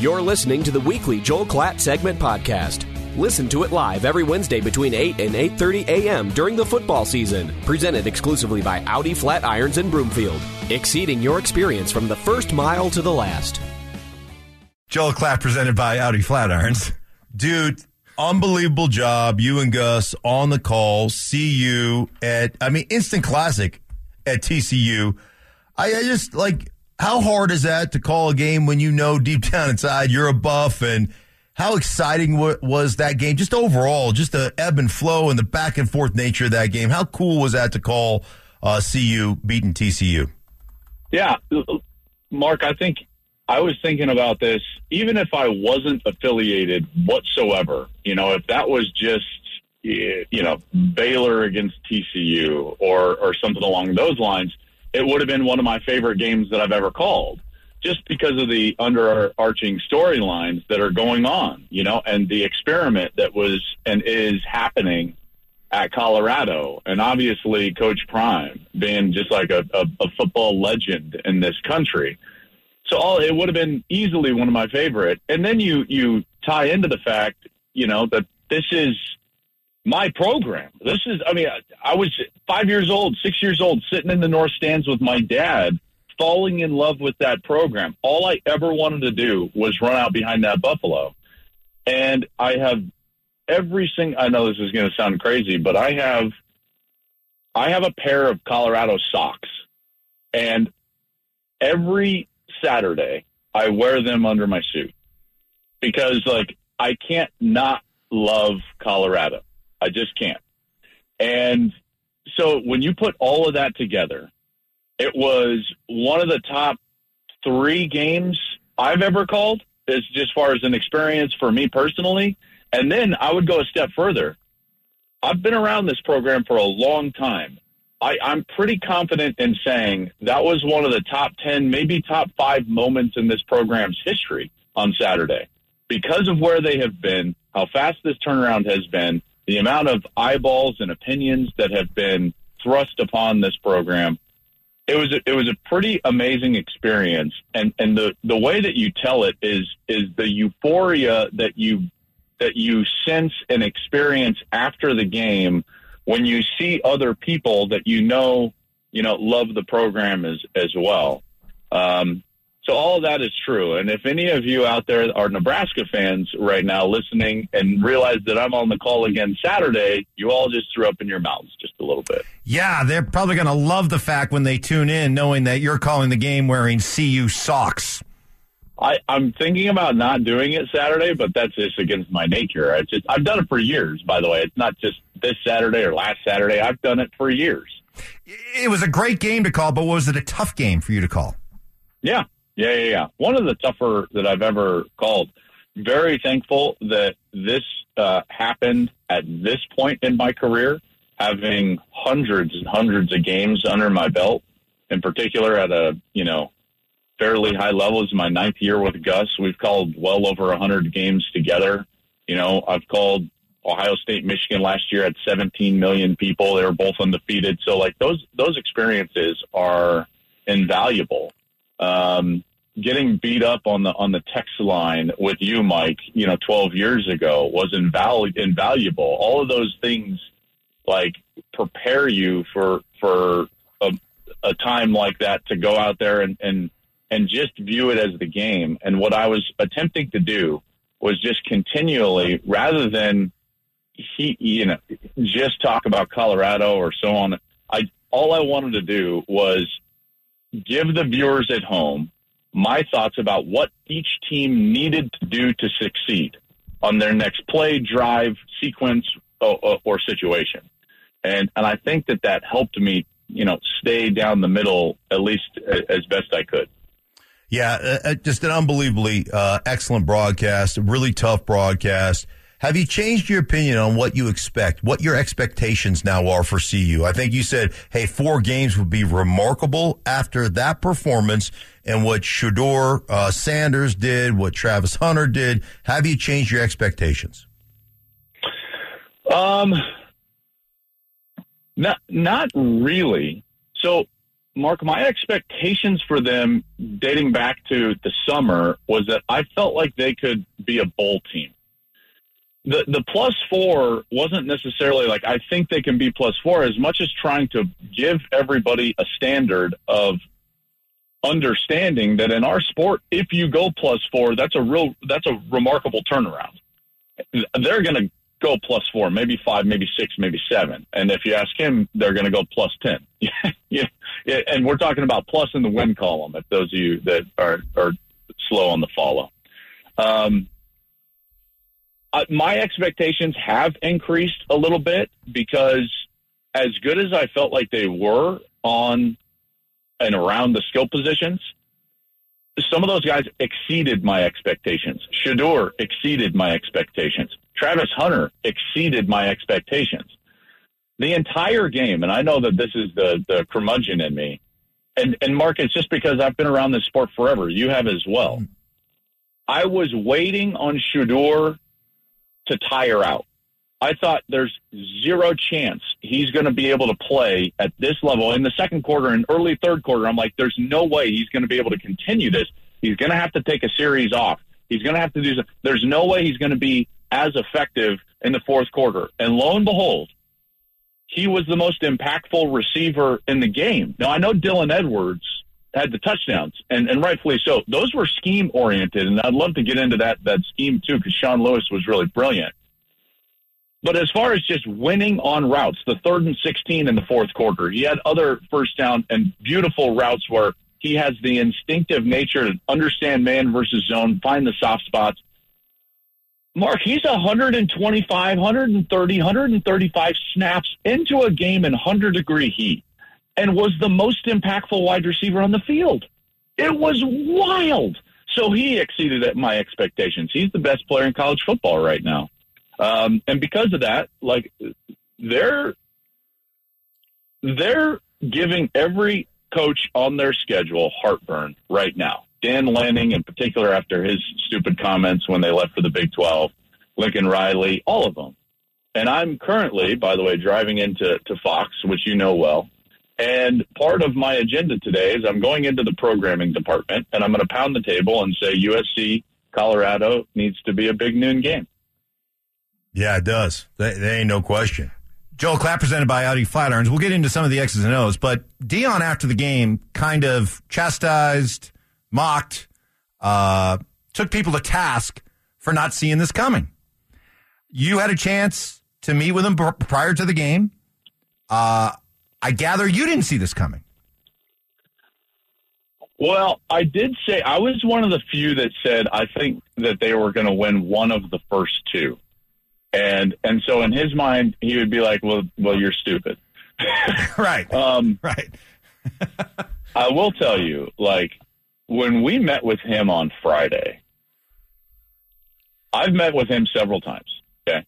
You're listening to the weekly Joel Klatt segment podcast. Listen to it live every Wednesday between 8 and 8:30 a.m. during the football season. Presented exclusively by Audi Flatirons in Broomfield. Exceeding your experience from the first mile to the last. Joel Klatt presented by Audi Flatirons. Dude, unbelievable job. You and Gus on the call. See you at, I mean, instant classic at TCU. I, I just like, how hard is that to call a game when you know deep down inside you're a buff and how exciting was that game? Just overall, just the ebb and flow and the back and forth nature of that game. How cool was that to call uh, CU beating TCU? Yeah, Mark, I think I was thinking about this. Even if I wasn't affiliated whatsoever, you know, if that was just you know Baylor against TCU or or something along those lines, it would have been one of my favorite games that I've ever called just because of the underarching storylines that are going on, you know, and the experiment that was and is happening at Colorado. And obviously, Coach Prime being just like a, a, a football legend in this country. So all, it would have been easily one of my favorite. And then you, you tie into the fact, you know, that this is my program. This is, I mean, I, was five years old, six years old, sitting in the North Stands with my dad falling in love with that program. All I ever wanted to do was run out behind that Buffalo. And I have every single, I know this is going to sound crazy, but I have, I have a pair of Colorado socks. And every Saturday, I wear them under my suit because, like, I can't not love Colorado. I just can't. And so when you put all of that together, it was one of the top three games I've ever called, as just far as an experience for me personally. And then I would go a step further. I've been around this program for a long time. I, I'm pretty confident in saying that was one of the top 10, maybe top five moments in this program's history on Saturday because of where they have been, how fast this turnaround has been, the amount of eyeballs and opinions that have been thrust upon this program it was a, it was a pretty amazing experience, and and the the way that you tell it is is the euphoria that you that you sense and experience after the game when you see other people that you know you know love the program as as well. Um, so all of that is true. And if any of you out there are Nebraska fans right now listening and realize that I'm on the call again Saturday, you all just threw up in your mouths just a little bit. Yeah, they're probably going to love the fact when they tune in knowing that you're calling the game wearing CU socks. I, I'm thinking about not doing it Saturday, but that's just against my nature. I just I've done it for years, by the way. It's not just this Saturday or last Saturday. I've done it for years. It was a great game to call, but was it a tough game for you to call? Yeah, yeah, yeah, yeah. One of the tougher that I've ever called. Very thankful that this uh, happened at this point in my career, having hundreds and hundreds of games under my belt. In particular, at a you know fairly high level. Is my ninth year with Gus. We've called well over hundred games together. You know, I've called Ohio State, Michigan last year at 17 million people. They were both undefeated. So like those those experiences are invaluable. Um, getting beat up on the on the text line with you, Mike, you know, 12 years ago was invalu- invaluable. All of those things like prepare you for for a, a time like that to go out there and, and and just view it as the game. And what I was attempting to do was just continually, rather than he, you know, just talk about Colorado or so on. I all I wanted to do was give the viewers at home my thoughts about what each team needed to do to succeed on their next play, drive, sequence, or, or, situation. And and I think that that helped me, you know, stay down the middle at least as best I could. Yeah, uh, uh, just an unbelievably uh, excellent broadcast, really tough broadcast. Have you changed your opinion on what you expect, what your expectations now are for CU? I think you said, hey, four games would be remarkable after that performance and what Shedeur uh, Sanders did, what Travis Hunter did. Have you changed your expectations? Um, not not really. So Mark, my expectations for them dating back to the summer was that I felt like they could be a bowl team. The the plus four wasn't necessarily like I think they can be plus four as much as trying to give everybody a standard of understanding that in our sport, if you go plus four, that's a real that's a remarkable turnaround. They're going to go plus four, maybe five, maybe six, maybe seven. And if you ask him, they're going to go plus 10. yeah. And we're talking about plus in the win column, if those of you that are, are slow on the follow. Um, uh, my expectations have increased a little bit because as good as I felt like they were on and around the skill positions, some of those guys exceeded my expectations. Shedeur exceeded my expectations. Travis Hunter exceeded my expectations. The entire game, and I know that this is the, the curmudgeon in me, and, and Mark, it's just because I've been around this sport forever. You have as well. I was waiting on Shedeur to tire out. I thought there's zero chance he's going to be able to play at this level in the second quarter and early third quarter. I'm like, there's no way he's going to be able to continue this. He's going to have to take a series off. He's going to have to do. There's no way he's going to be as effective in the fourth quarter. And lo and behold, he was the most impactful receiver in the game. Now I know Dylan Edwards had the touchdowns, and, and rightfully so. Those were scheme oriented, and I'd love to get into that that scheme too because Sean Lewis was really brilliant. But as far as just winning on routes, the third and 16 in the fourth quarter, he had other first down and beautiful routes where he has the instinctive nature to understand man versus zone, find the soft spots. Mark, he's 125, 130, 135 snaps into a game in 100 degree heat and was the most impactful wide receiver on the field. It was wild. So he exceeded my expectations. He's the best player in college football right now. Um, and because of that, like they're they're giving every coach on their schedule heartburn right now. Dan Lanning, in particular, after his stupid comments when they left for the Big 12, Lincoln Riley, all of them. And I'm currently, by the way, driving into to Fox, which you know well. And part of my agenda today is I'm going into the programming department and I'm going to pound the table and say USC Colorado needs to be a big noon game. Yeah, it does. There ain't no question. Joel Klatt presented by Audi Flatirons. We'll get into some of the X's and O's, but Deion after the game kind of chastised, mocked, uh, took people to task for not seeing this coming. You had a chance to meet with him prior to the game. Uh, I gather you didn't see this coming. Well, I did say I was one of the few that said I think that they were going to win one of the first two. And and so in his mind, he would be like, "Well, well, you're stupid." right. Um, right. I will tell you, like when we met with him on Friday, I've met with him several times. Okay.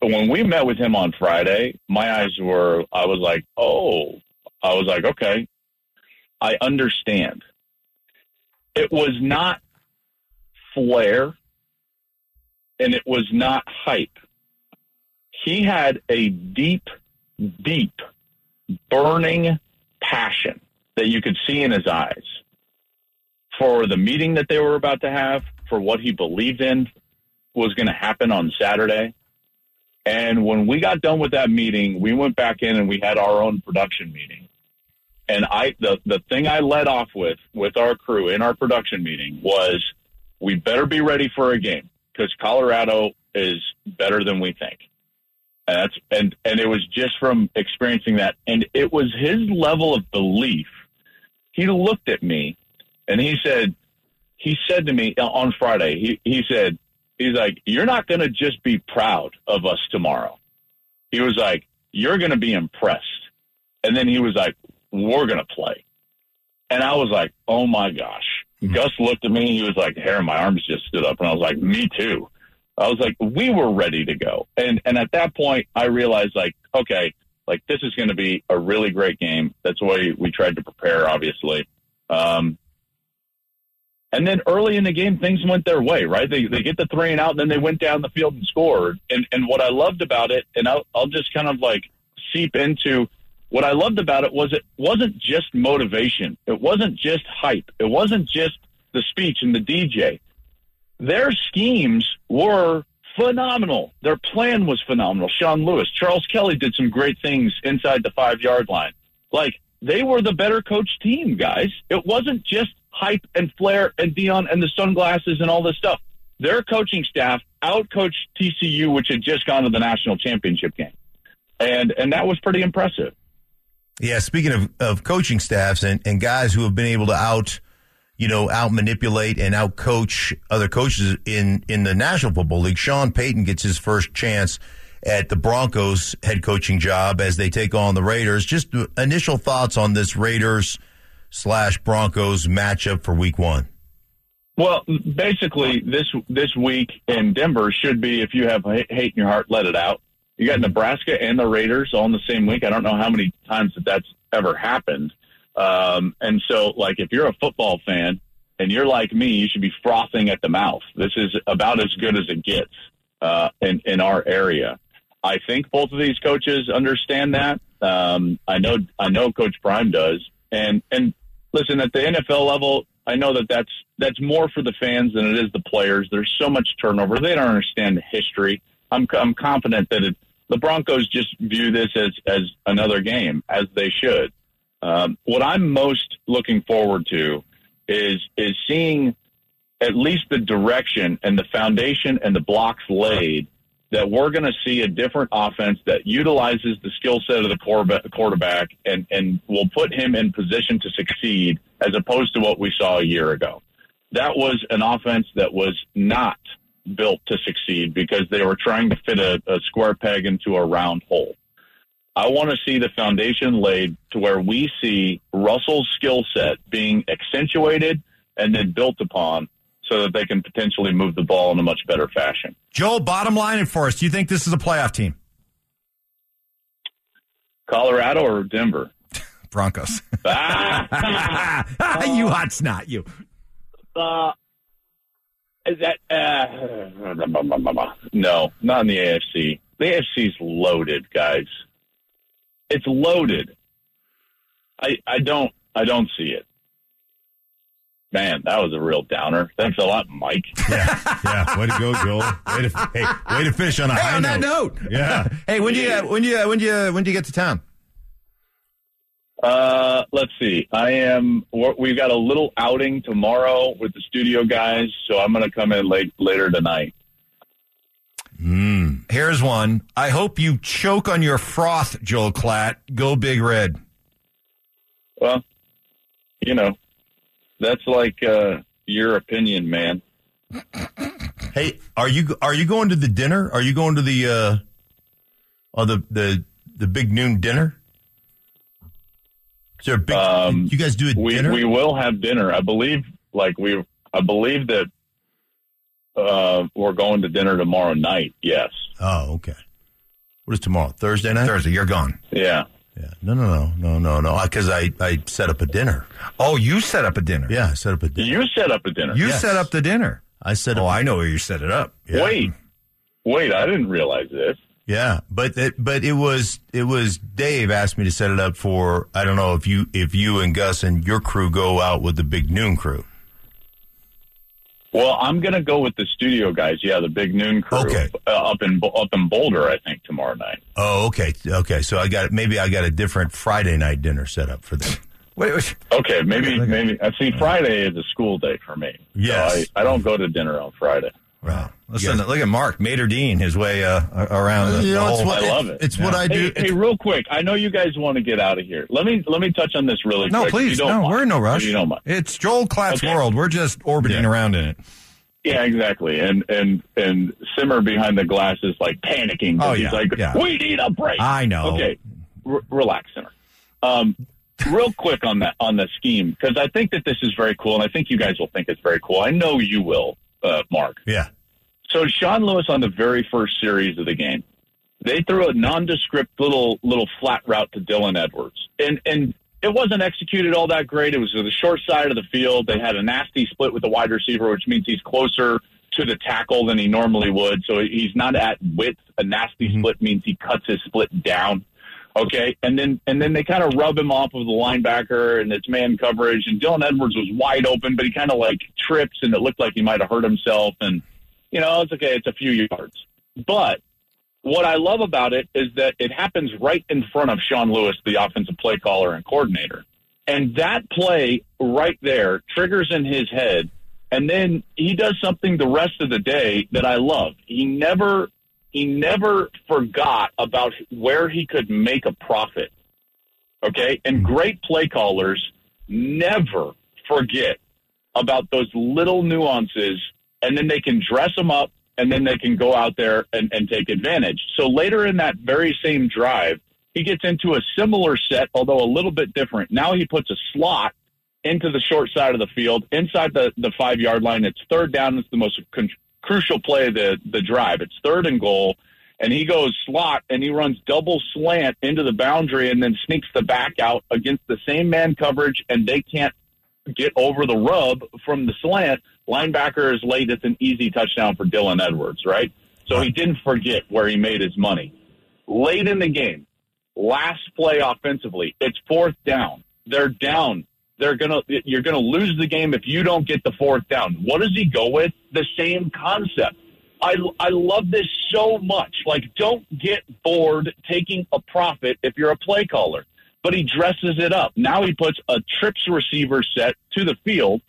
When we met with him on Friday, my eyes were, I was like, oh, I was like, okay, I understand. It was not flair and it was not hype. He had a deep, deep, burning passion that you could see in his eyes for the meeting that they were about to have, for what he believed in was going to happen on Saturday. And when we got done with that meeting, we went back in and we had our own production meeting. And I the the thing I led off with with our crew in our production meeting was we better be ready for a game because Colorado is better than we think. And that's and and it was just from experiencing that, and it was his level of belief. He looked at me, and he said, he said to me on Friday, he he said, he's like, you're not going to just be proud of us tomorrow. He was like, you're going to be impressed. And then he was like, we're going to play. And I was like, oh my gosh. Mm-hmm. Gus looked at me. He was like, hair on my arms just stood up. And I was like, me too. I was like, we were ready to go. And, and at that point, I realized like, okay, like this is going to be a really great game. That's why we tried to prepare, obviously. Um, and then early in the game, things went their way, right? They, they get the three and out, and then they went down the field and scored. And, and what I loved about it, and I'll, I'll just kind of like seep into what I loved about it was it wasn't just motivation. It wasn't just hype. It wasn't just the speech and the DJ. Their schemes were phenomenal. Their plan was phenomenal. Sean Lewis, Charles Kelly did some great things inside the five yard line. Like they were the better coach team, guys. It wasn't just hype and flair and Deion and the sunglasses and all this stuff. Their coaching staff outcoached TCU, which had just gone to the national championship game, and and that was pretty impressive. Yeah, speaking of, of coaching staffs and, and guys who have been able to out, you know, out manipulate and out coach other coaches in, in the National Football League, Sean Payton gets his first chance at the Broncos head coaching job as they take on the Raiders. Just initial thoughts on this Raiders slash Broncos matchup for week one. Well, basically, this this week in Denver should be if you have hate in your heart, let it out. You got Nebraska and the Raiders all in the same week. I don't know how many times that that's ever happened. Um, and so, like, if you're a football fan and you're like me, you should be frothing at the mouth. This is about as good as it gets uh, in in our area. I think both of these coaches understand that. Um, I know I know Coach Prime does. And and listen, at the NFL level, I know that that's that's more for the fans than it is the players. There's so much turnover; they don't understand the history. I'm I'm confident that it, the Broncos just view this as as another game, as they should. Um, what I'm most looking forward to is is seeing at least the direction and the foundation and the blocks laid that we're going to see a different offense that utilizes the skill set of the quarterback and, and will put him in position to succeed as opposed to what we saw a year ago. That was an offense that was not built to succeed because they were trying to fit a, a square peg into a round hole. I want to see the foundation laid to where we see Russell's skill set being accentuated and then built upon so that they can potentially move the ball in a much better fashion. Joel, bottom line for us, do you think this is a playoff team? Colorado or Denver? Broncos. ah, you hot snot, you. Uh, is that uh, no, not in the AFC. The AFC's loaded, guys. It's loaded. I I don't I don't see it. Man, that was a real downer. Thanks a lot, Mike. Yeah, yeah. Way to go, Joel. Way to, hey, way to fish on a hey, high on note. that note. Yeah. hey, when do you when do you when do you when do you get to town? Uh, let's see. I am. We've got a little outing tomorrow with the studio guys, so I'm going to come in late later tonight. Mm. Here's one. I hope you choke on your froth, Joel Klatt. Go big red. Well, you know, that's like uh, your opinion, man. Hey, are you are you going to the dinner? Are you going to the uh, or the the the big noon dinner? Is there a big? Um, you guys do a we, dinner? We will have dinner. I believe, like we, I believe that uh, we're going to dinner tomorrow night. Yes. Oh, okay. What is tomorrow? Thursday night. Thursday. You're gone. Yeah. Yeah. No, no, no, no, no, no. Because I, I set up a dinner. Oh, you set up a dinner. Yeah, I set up a dinner. You set up a dinner. You Yes. set up the dinner. I set Oh, up. I know where you set it up. Yeah. Wait, wait! I didn't realize this. Yeah, but it, but it was it was Dave asked me to set it up for I don't know if you if you and Gus and your crew go out with the big noon crew. Well, I'm going to go with the studio guys. Yeah, the big noon crew Okay. uh, up in up in Boulder. I think tomorrow night. Oh, okay, okay. So I got maybe I got a different Friday night dinner set up for them. Wait, wait. Okay, maybe maybe. I see. Friday is a school day for me. Yes. so I, I don't go to dinner on Friday. Right. Listen, look at Mark Mater Dean, his way uh, around the, You the know, it's whole. what, I love it. It's what I do. Hey, hey, real quick, I know you guys want to get out of here. Let me let me touch on this really no, quick. if please, no, mind. we're in no If rush. You don't mind. It's Joel Klatt's Okay. world. We're just orbiting Yeah. around in it. Yeah, exactly. And and and Simmer behind the glass is like panicking. Oh, he's yeah, like, yeah. we need a break. I know. Okay, R- relax, Simmer. Um, real quick on that on the scheme because I think that this is very cool, and I think you guys will think it's very cool. I know you will, uh, Mark. yeah. So Sean Lewis on the very first series of the game, they threw a nondescript little little flat route to Dylan Edwards, and and it wasn't executed all that great. It was to the short side of the field. They had a nasty split with the wide receiver, which means he's closer to the tackle than he normally would. So he's not at width. A nasty mm-hmm. split means he cuts his split down. Okay, and then and then they kind of rub him off of the linebacker and it's man coverage. And Dylan Edwards was wide open, but he kind of like trips and it looked like he might have hurt himself. And you know, it's okay, it's a few yards. But what I love about it is that it happens right in front of Sean Lewis, the offensive play caller and coordinator. And that play right there triggers in his head. And then he does something the rest of the day that I love. He never he never forgot about where he could make a profit. Okay? And hmm. great play callers never forget about those little nuances and then they can dress them up and then they can go out there and, and take advantage. So later in that very same drive, he gets into a similar set, although a little bit different. Now he puts a slot into the short side of the field, inside the, the five yard line. It's third down. It's the most con- crucial play of the, the drive. It's third and goal. And he goes slot and he runs double slant into the boundary and then sneaks the back out against the same man coverage. And they can't get over the rub from the slant. Linebacker is late. It's an easy touchdown for Dylan Edwards, right? So he didn't forget where he made his money. Late in the game, last play offensively, it's fourth down. They're down. They're gonna you're gonna lose the game if you don't get the fourth down. What does he go with? The same concept. I I love this so much. Like, don't get bored taking a profit if you're a play caller. But he dresses it up. Now he puts a trips receiver set to the field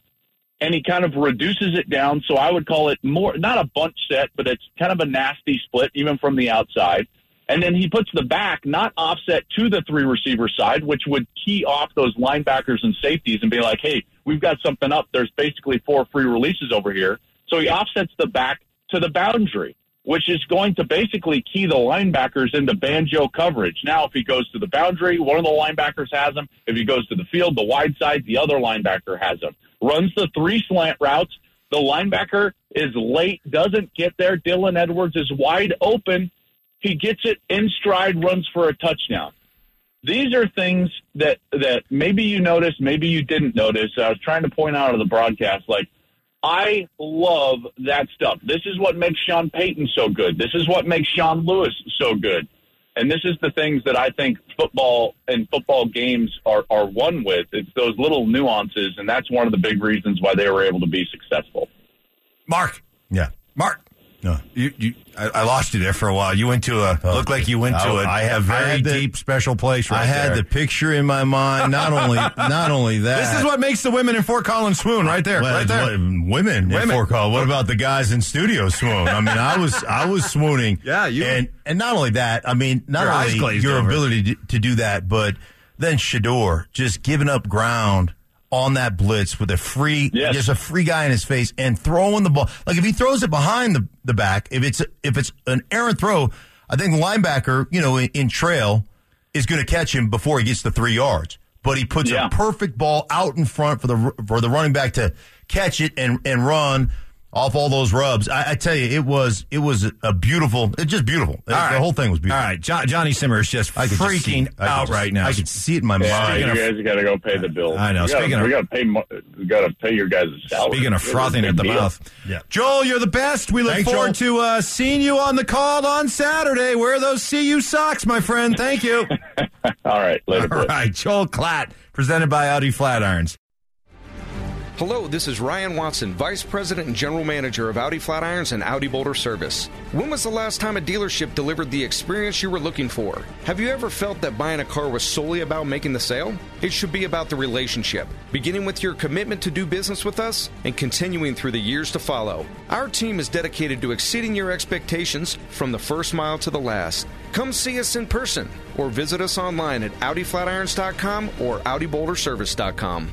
and he kind of reduces it down. So I would call it more, not a bunch set, but it's kind of a nasty split, even from the outside. And then he puts the back not offset to the three receiver side, which would key off those linebackers and safeties and be like, hey, we've got something up. There's basically four free releases over here. So he offsets the back to the boundary, which is going to basically key the linebackers into banjo coverage. Now, if he goes to the boundary, one of the linebackers has him. If he goes to the field, the wide side, the other linebacker has him. Runs the three slant routes. The linebacker is late, doesn't get there. Dylan Edwards is wide open. He gets it in stride, runs for a touchdown. These are things that that maybe you noticed, maybe you didn't notice. I was trying to point out of the broadcast, like I love that stuff. This is what makes Sean Payton so good. This is what makes Sean Lewis so good. And this is the things that I think football and football games are, are won with. It's those little nuances, and that's one of the big reasons why they were able to be successful. Mark. Yeah. Mark. No. You, you, I, I lost you there for a while. You went to a, Oh, looked like you went to I- a, I have- I very the- deep special place right I had there. the picture in my mind. Not only, not only that. This is what makes the women in Fort Collins swoon right there, Well, right there. what- women, Women. in Fort Collins. What about the guys in studio swoon? I mean, I was, I was swooning. Yeah, you- and and not only that. I mean, not Your only your over. ability to, to do that, but then Shedeur just giving up ground on that blitz with a free, Yes. just a free guy in his face and throwing the ball. Like if he throws it behind the the back, if it's if it's an errant throw, I think the linebacker, you know, in, in trail is going to catch him before he gets to three yards. But he puts Yeah. a perfect ball out in front for the for the running back to catch it and and run off all those rubs. I, I tell you, it was it was a beautiful, it's just beautiful. All right. The whole thing was beautiful. All right, jo- Johnny Simmer is just I could just freaking it. I could out just- right now. I could see it in my Yeah, mind. you of- guys got to go pay the bill. I know. We gotta, Speaking of- we got to pay. mo- We got to pay your guys' salary. Speaking of frothing at the deal. mouth, Yeah. Joel, you're the best. We look Thanks, forward to uh, seeing you on the call on Saturday. Wear those CU socks, my friend. Thank you. All right, later. All boys. right, Joel Klatt, presented by Audi Flatirons. Hello, this is Ryan Watson, Vice President and General Manager of Audi Flatirons and Audi Boulder Service. When was the last time a dealership delivered the experience you were looking for? Have you ever felt that buying a car was solely about making the sale? It should be about the relationship, beginning with your commitment to do business with us and continuing through the years to follow. Our team is dedicated to exceeding your expectations from the first mile to the last. Come see us in person or visit us online at AudiFlatirons.com or AudiBoulderService.com.